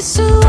so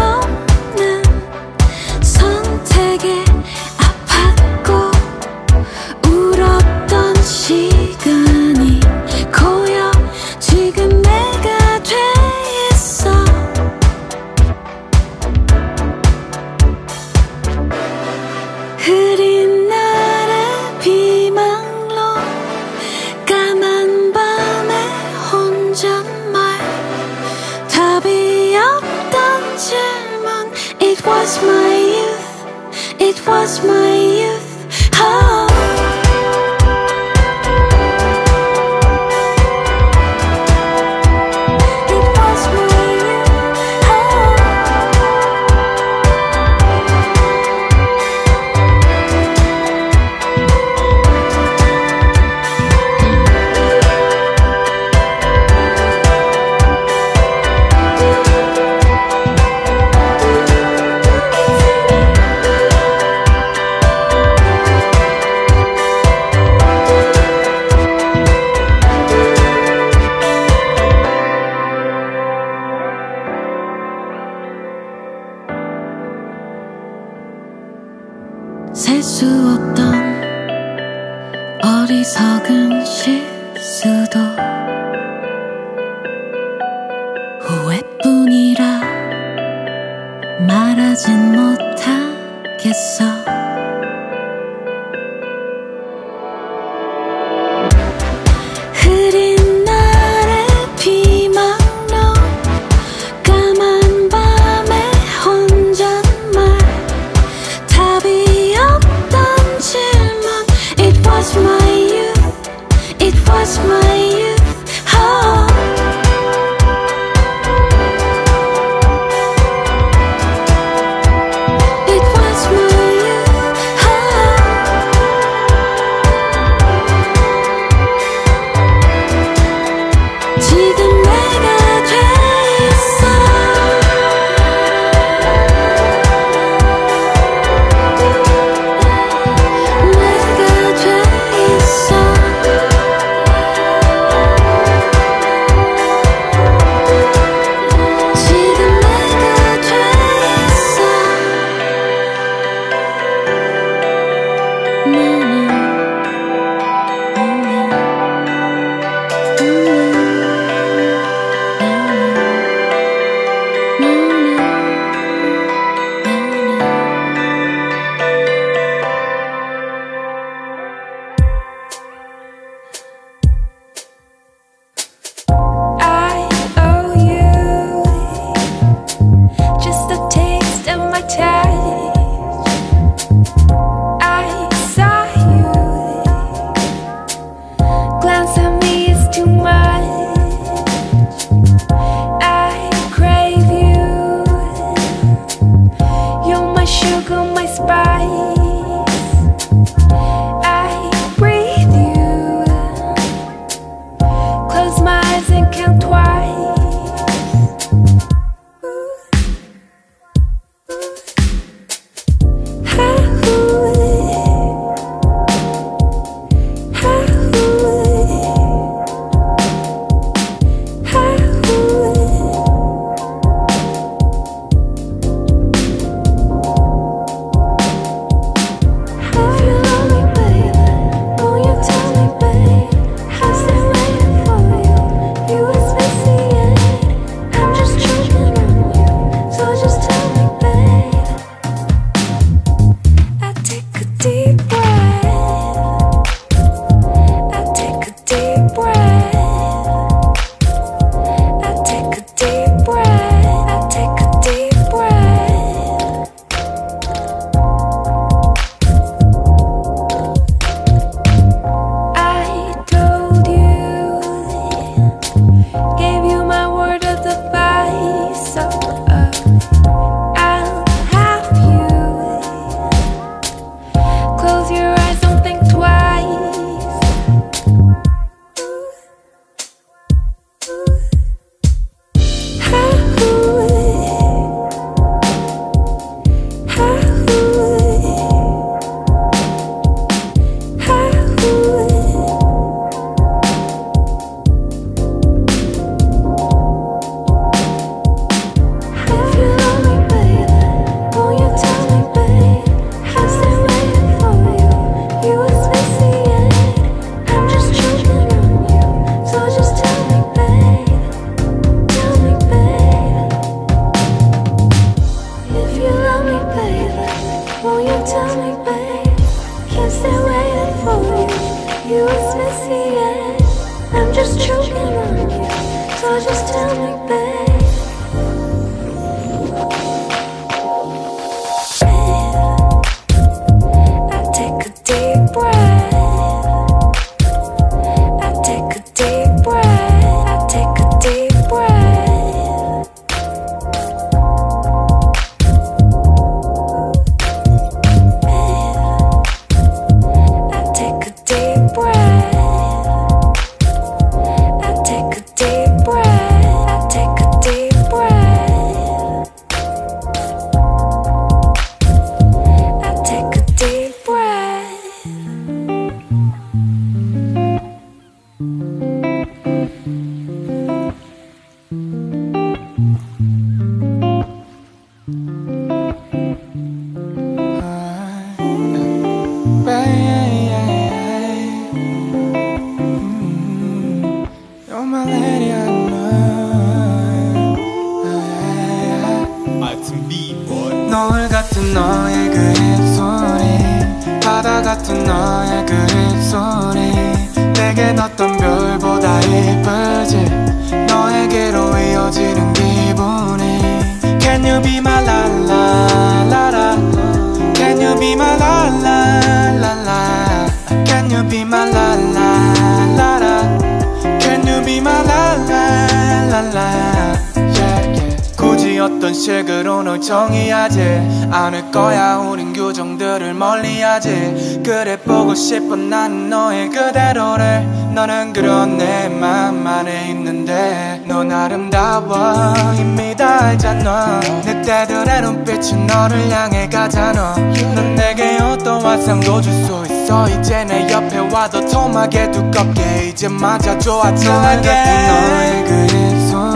부끄럽게 이제 맞아 좋아 편하게 널 그린 손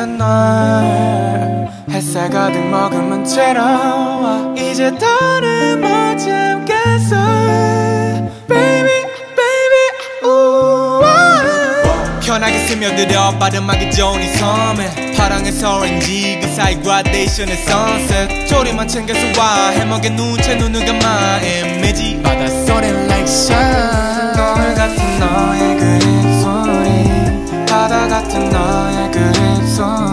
지는 날 햇살 가득 머금은 채로 이제 더를 못 참겠어. Baby baby ooh 편하게 스며들어 빠름하기 좋은 이 섬에. 파랑에서 오렌지 그 사이 그라데이션의 선셋 조리만 챙겨서 와. 해먹에 눈채 눈을 감아 애매지 바다 소리 like shine. 거울 같은 너의 그림 소리. 바다 같은 너의 그림 sun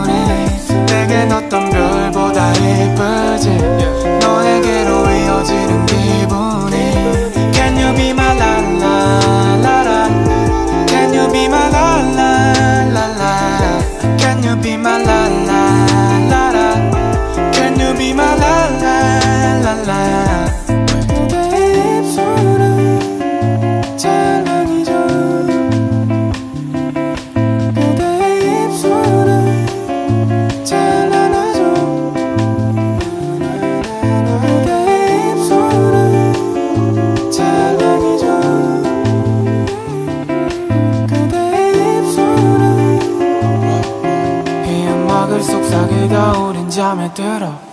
diametro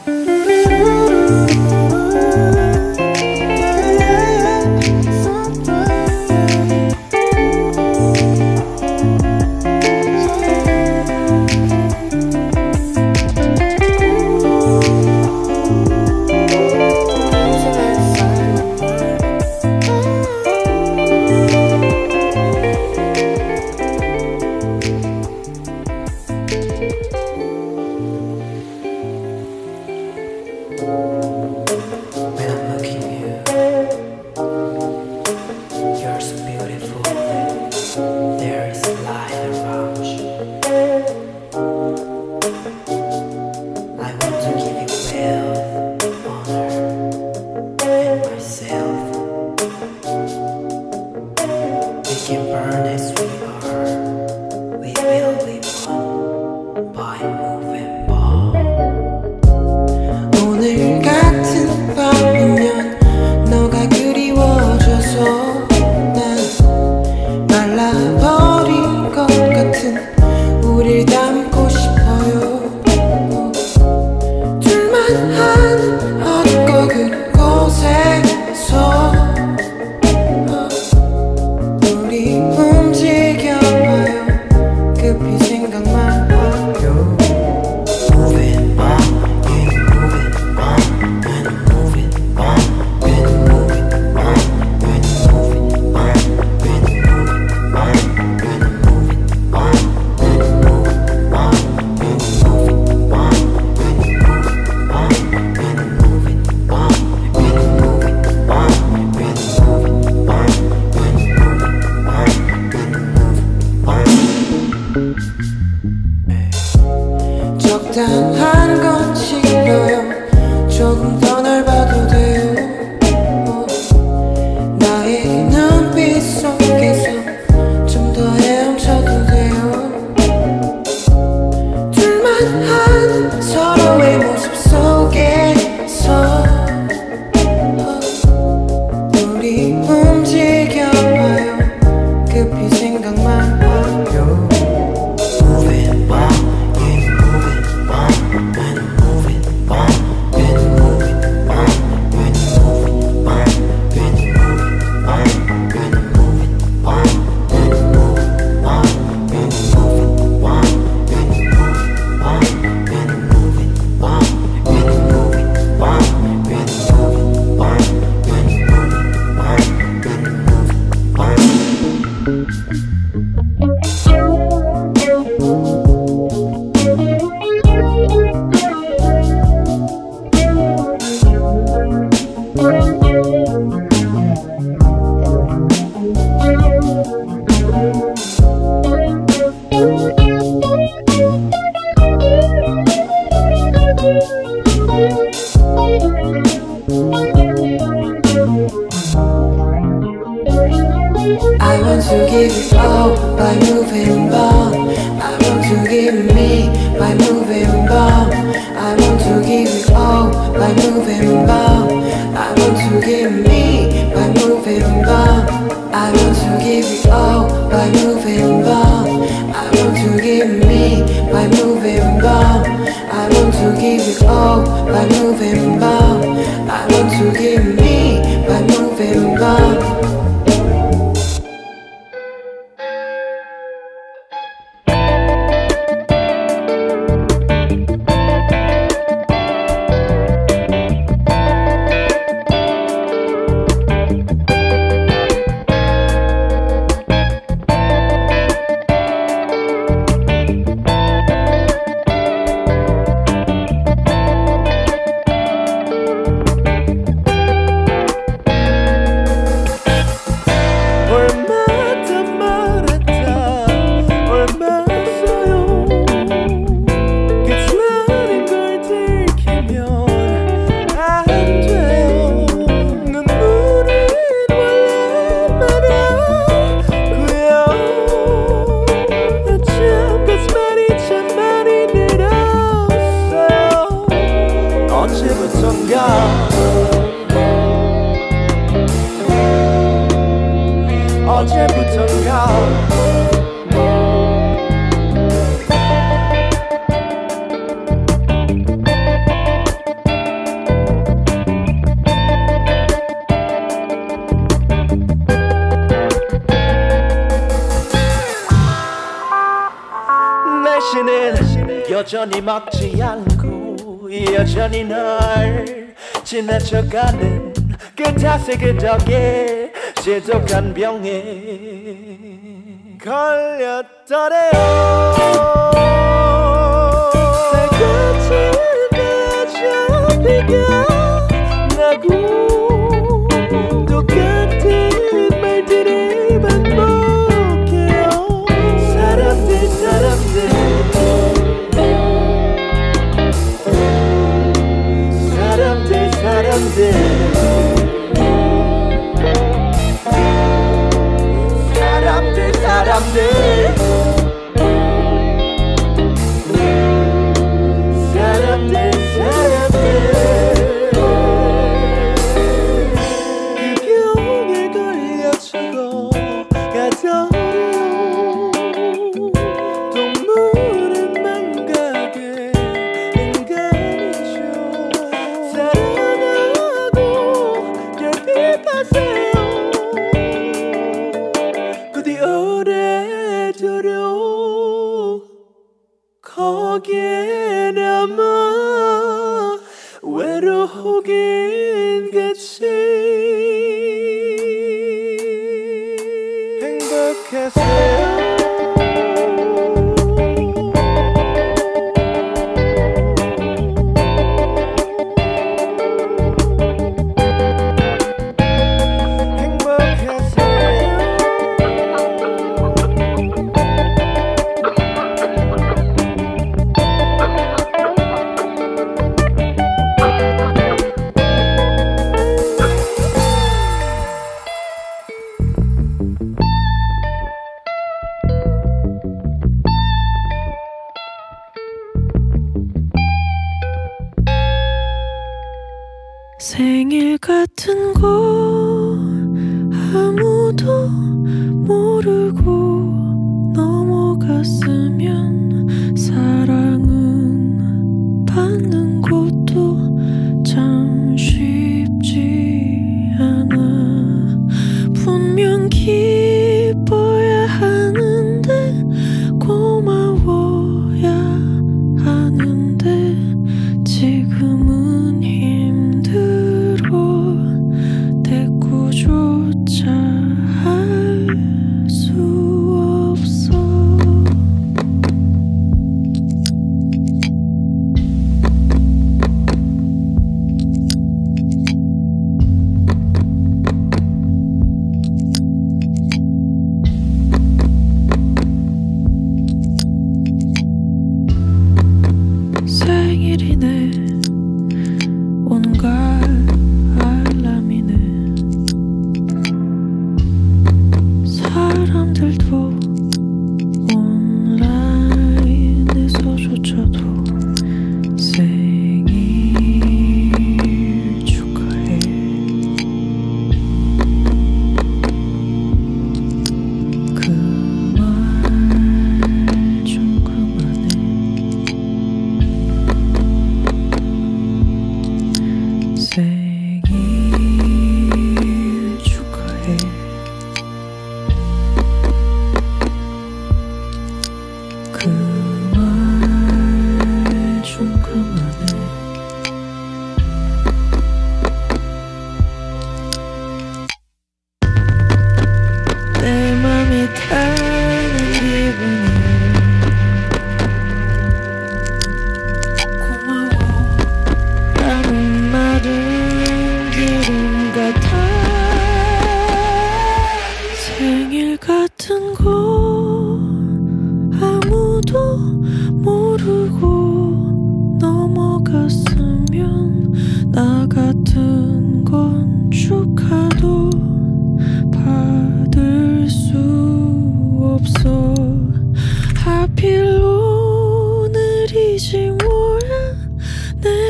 스쳐가는 그 탓에 그저게 지독한 병에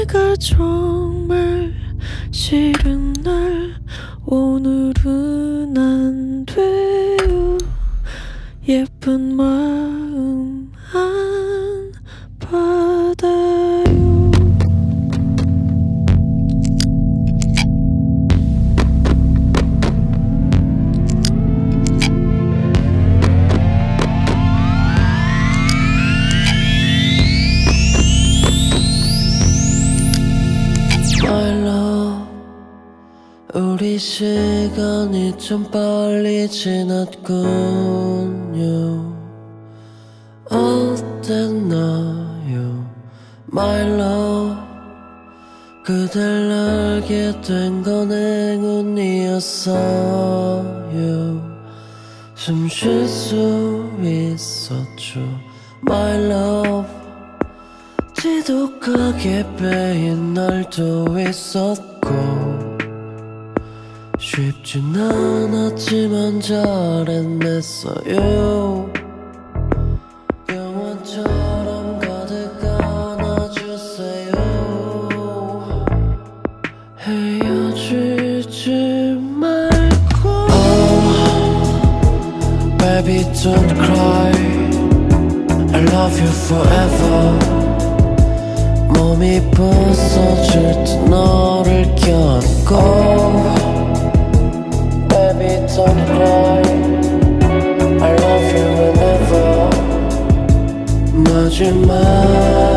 내가 정말 싫은 날 오늘은 안 돼요. 예쁜 마 좀 빨리 지났군요. 어땠나요? My love. 그댈 알게 된 건 행운이었어요. 숨 쉴 수 있었죠. My love. 지독하게 빼인 날도 있었고 쉽진 않았지만 잘해냈어요. 영화처럼 가득 안아주세요. 헤어지지 말고. Oh, Baby don't cry. I love you forever. 몸이 부서질 듯 너를 껴안고 Imagine mine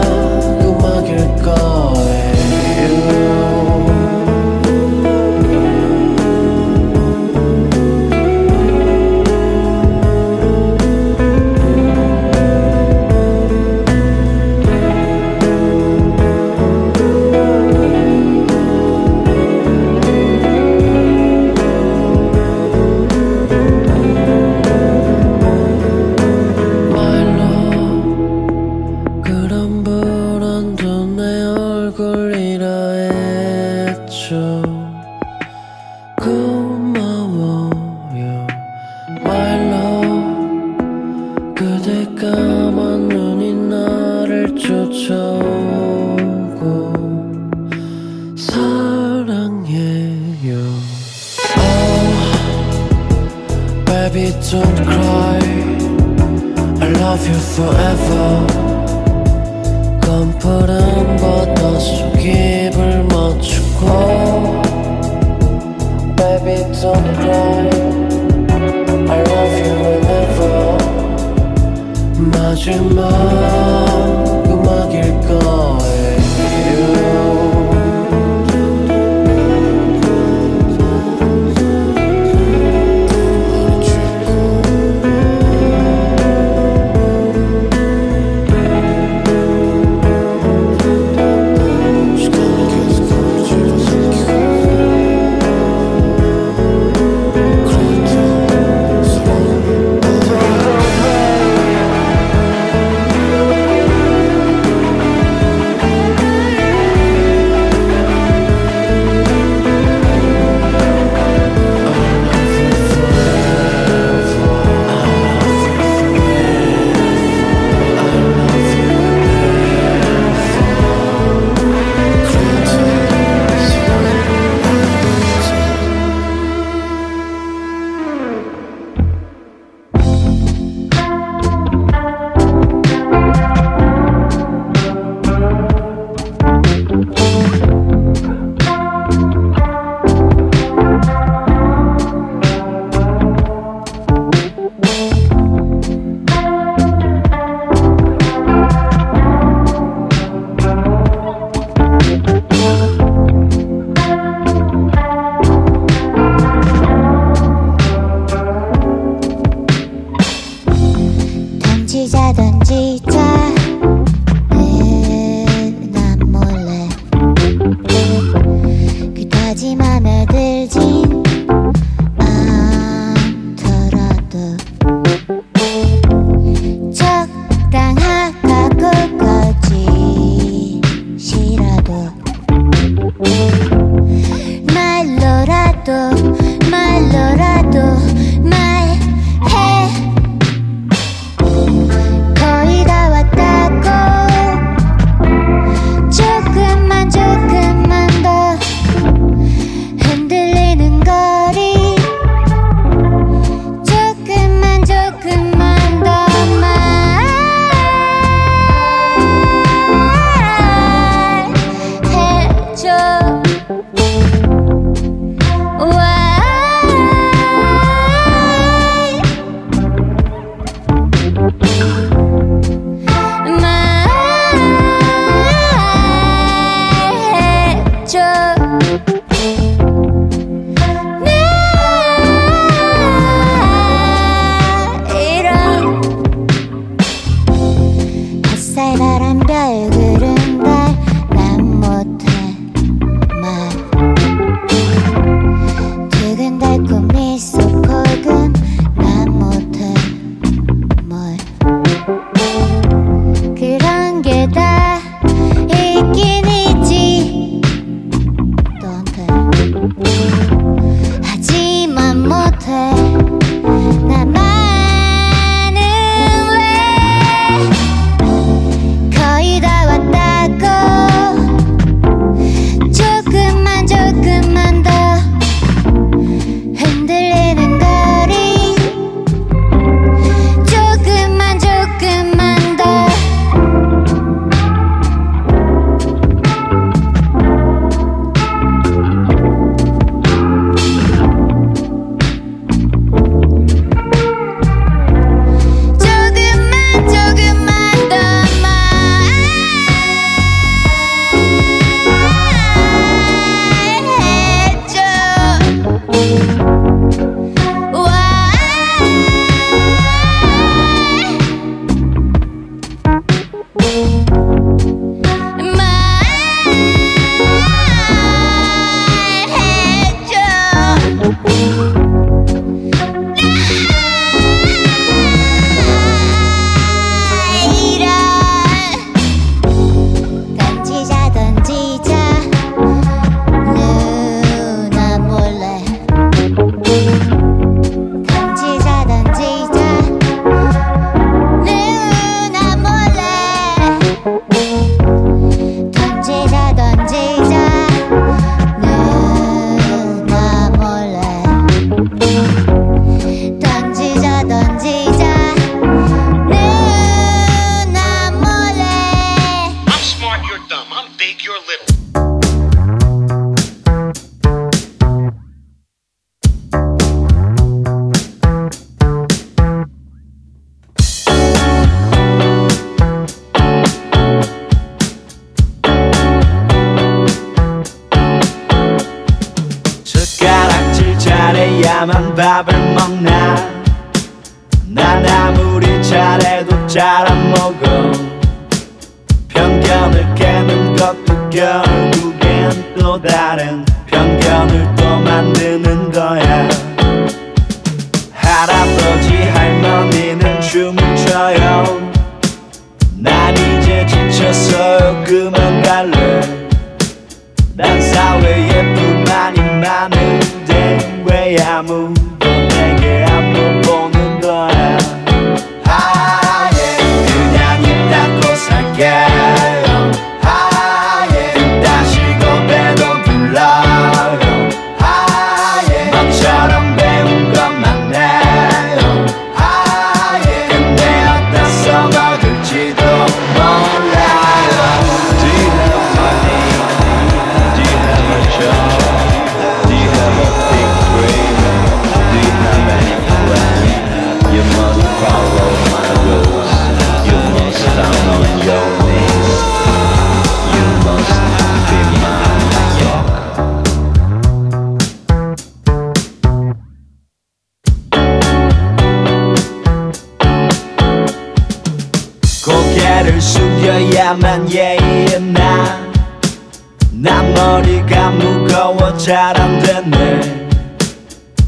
두려워 잘 안 됐네.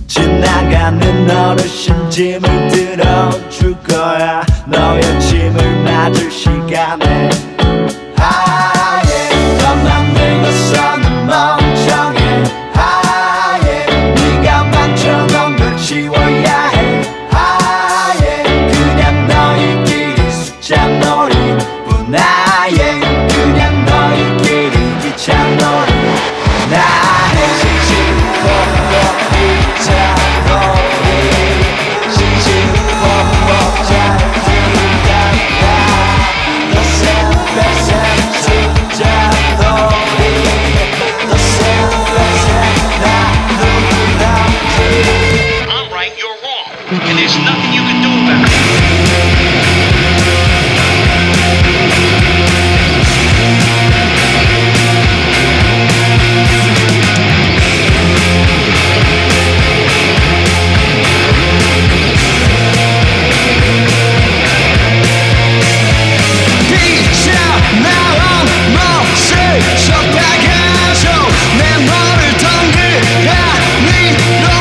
지나가는 너를 심짐을 들어줄 거야. 너의 짐을 맞을 시간에.